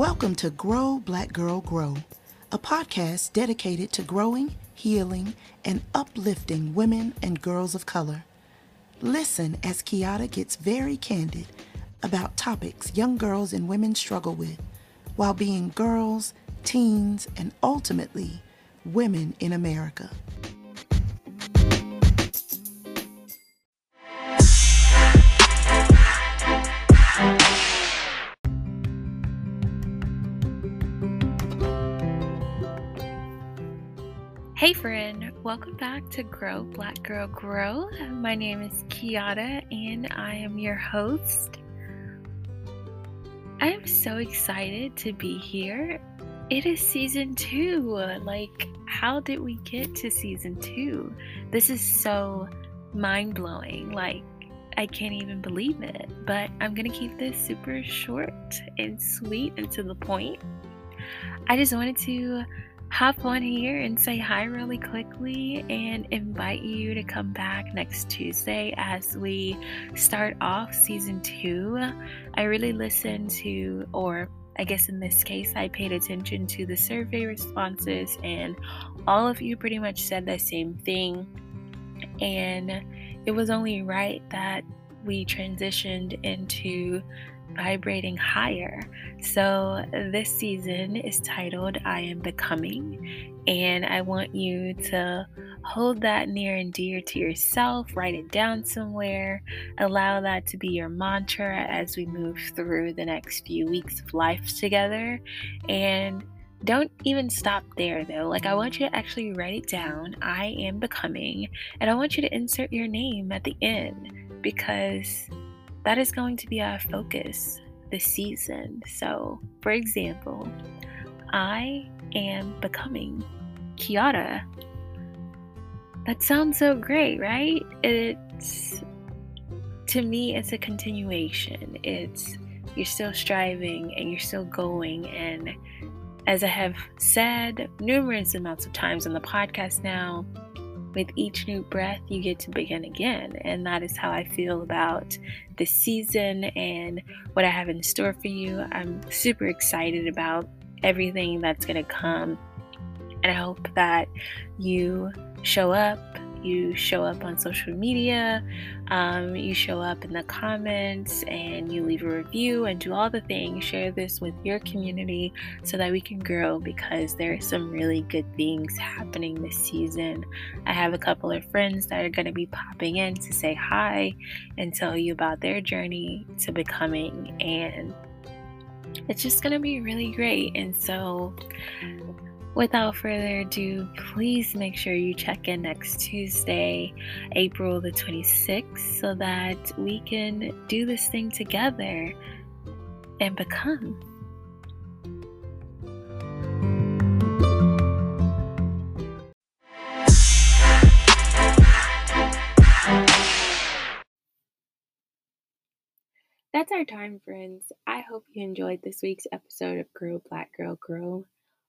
Welcome to Grow Black Girl Grow, a podcast dedicated to growing, healing, and uplifting women and girls of color. Listen as Kiata gets very candid about topics young girls and women struggle with while being girls, teens, and ultimately women in America. Hey, friend, welcome back to Grow Black Girl Grow. My name is Kiata and I am your host. I am so excited to be here. It is season two. Like, how did we get to season two? This is so mind blowing. Like, I can't even believe it. But I'm going to keep this super short and sweet and to the point. I just wanted to hop on here and say hi really quickly and invite you to come back next Tuesday as we start off season two. I really listened to, or I guess in this case, I paid attention to the survey responses, and all of you pretty much said the same thing. And it was only right that we transitioned into vibrating higher. So, this season is titled I Am Becoming, and I want you to hold that near and dear to yourself, write it down somewhere, allow that to be your mantra as we move through the next few weeks of life together. And don't even stop there though. Like, I want you to actually write it down. I am becoming, and I want you to insert your name at the end because that is going to be our focus this season. So, for example, I am becoming Kiata. That sounds so great, right? It's to me, it's a continuation. It's you're still striving and you're still going. And as I have said numerous amounts of times on the podcast now, with each new breath, you get to begin again. And that is how I feel about this season and what I have in store for you. I'm super excited about everything that's going to come. And I hope that you show up you show up on social media, um, you show up in the comments, and you leave a review and do all the things. Share this with your community so that we can grow because there are some really good things happening this season. I have a couple of friends that are going to be popping in to say hi and tell you about their journey to becoming, and it's just going to be really great. And so, Without further ado, please make sure you check in next Tuesday, April the 26th, so that we can do this thing together and become. That's our time, friends. I hope you enjoyed this week's episode of Grow Black Girl Grow.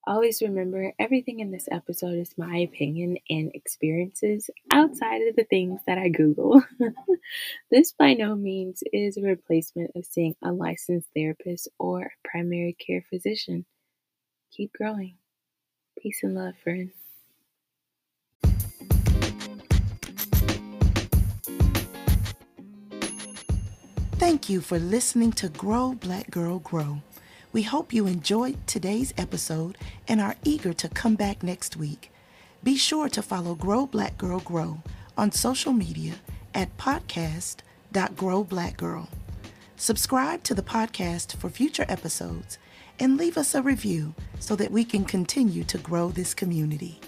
Always remember everything in this episode is my opinion and experiences outside of the things that I Google. this by no means is a replacement of seeing a licensed therapist or a primary care physician. Keep growing. Peace and love, friends. Thank you for listening to Grow Black Girl Grow. We hope you enjoyed today's episode and are eager to come back next week. Be sure to follow Grow Black Girl Grow on social media at podcast.growblackgirl. Subscribe to the podcast for future episodes and leave us a review so that we can continue to grow this community.